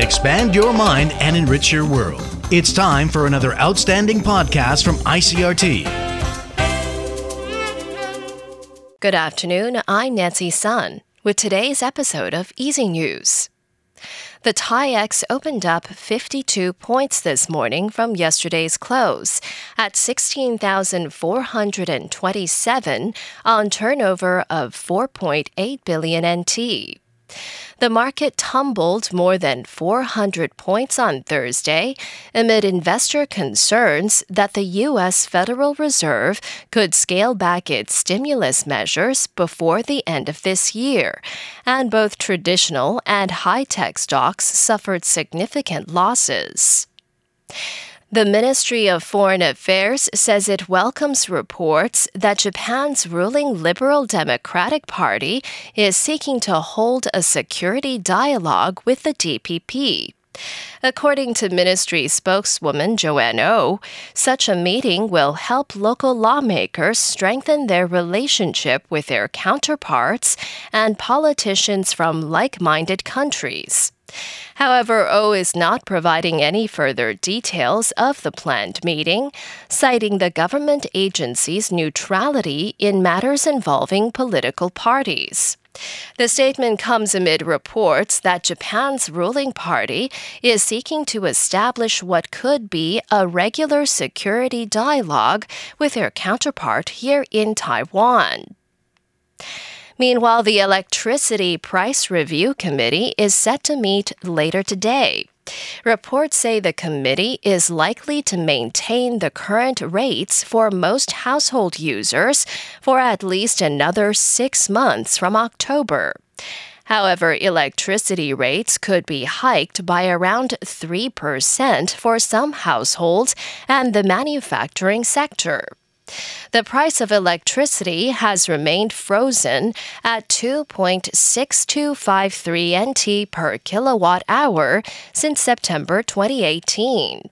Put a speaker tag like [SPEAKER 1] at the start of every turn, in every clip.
[SPEAKER 1] Expand your mind and enrich your world. It's time for another outstanding podcast from ICRT.
[SPEAKER 2] Good afternoon. I'm Nancy Sun with today's episode of Easy News. The TAIEX opened up 52 points this morning from yesterday's close at 16,427 on turnover of 4.8 billion NT. The market tumbled more than 400 points on Thursday amid investor concerns that the U.S. Federal Reserve could scale back its stimulus measures before the end of this year, and both traditional and high tech stocks suffered significant losses. The Ministry of Foreign Affairs says it welcomes reports that Japan's ruling Liberal Democratic Party is seeking to hold a security dialogue with the DPP. According to ministry spokeswoman Joanne Ou, oh, such a meeting will help local lawmakers strengthen their relationship with their counterparts and politicians from like minded countries. However, Ou is not providing any further details of the planned meeting, citing the government agency's neutrality in matters involving political parties. The statement comes amid reports that Japan's ruling party is seeking to establish what could be a regular security dialogue with their counterpart here in Taiwan. Meanwhile, the Electricity Price Review Committee is set to meet later today. Reports say the committee is likely to maintain the current rates for most household users for at least another six months from October. However, electricity rates could be hiked by around 3% for some households and the manufacturing sector. The price of electricity has remained frozen at 2.6253 NT per kilowatt hour since September 2018.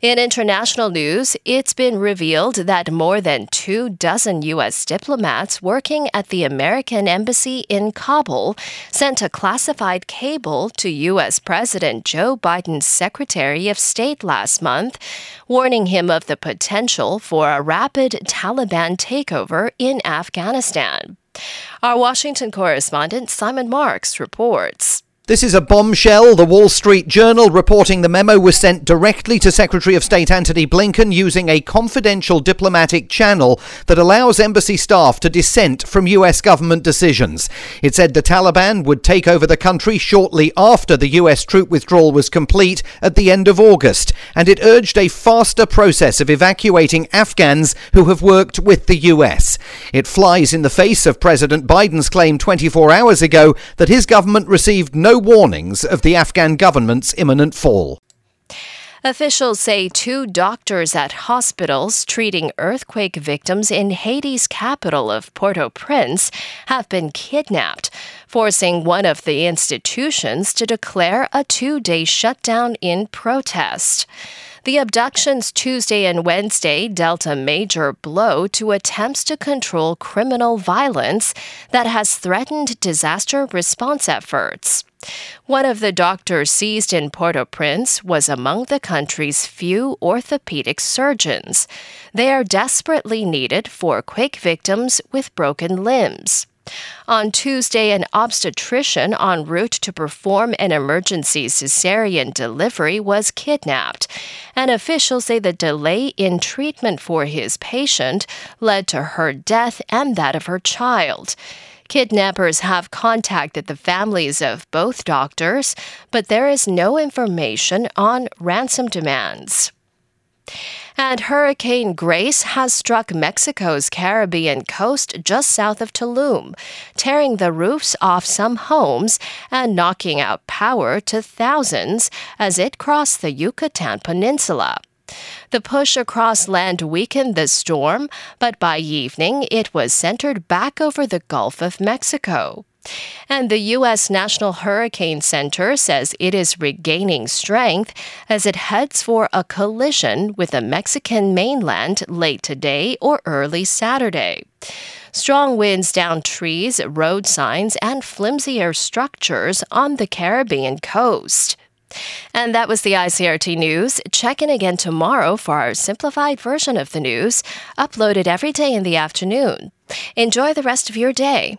[SPEAKER 2] In international news, it's been revealed that more than two dozen U.S. diplomats working at the American Embassy in Kabul sent a classified cable to U.S. President Joe Biden's Secretary of State last month, warning him of the potential for a rapid Taliban takeover in Afghanistan. Our Washington correspondent Simon Marks reports.
[SPEAKER 3] This is a bombshell. The Wall Street Journal reporting the memo was sent directly to Secretary of State Antony Blinken using a confidential diplomatic channel that allows embassy staff to dissent from U.S. government decisions. It said the Taliban would take over the country shortly after the U.S. troop withdrawal was complete at the end of August, and it urged a faster process of evacuating Afghans who have worked with the U.S. It flies in the face of President Biden's claim 24 hours ago that his government received no warnings of the Afghan government's imminent fall.
[SPEAKER 2] Officials say two doctors at hospitals treating earthquake victims in Haiti's capital of Port au Prince have been kidnapped, forcing one of the institutions to declare a two day shutdown in protest. The abductions Tuesday and Wednesday dealt a major blow to attempts to control criminal violence that has threatened disaster response efforts. One of the doctors seized in Port au Prince was among the country's few orthopedic surgeons. They are desperately needed for quake victims with broken limbs. On Tuesday, an obstetrician en route to perform an emergency cesarean delivery was kidnapped, and officials say the delay in treatment for his patient led to her death and that of her child. Kidnappers have contacted the families of both doctors, but there is no information on ransom demands. And Hurricane Grace has struck Mexico's Caribbean coast just south of Tulum, tearing the roofs off some homes and knocking out power to thousands as it crossed the Yucatan Peninsula. The push across land weakened the storm, but by evening it was centered back over the Gulf of Mexico. And the U.S. National Hurricane Center says it is regaining strength as it heads for a collision with the Mexican mainland late today or early Saturday. Strong winds downed trees, road signs, and flimsier structures on the Caribbean coast. And that was the ICRT news. Check in again tomorrow for our simplified version of the news, uploaded every day in the afternoon. Enjoy the rest of your day.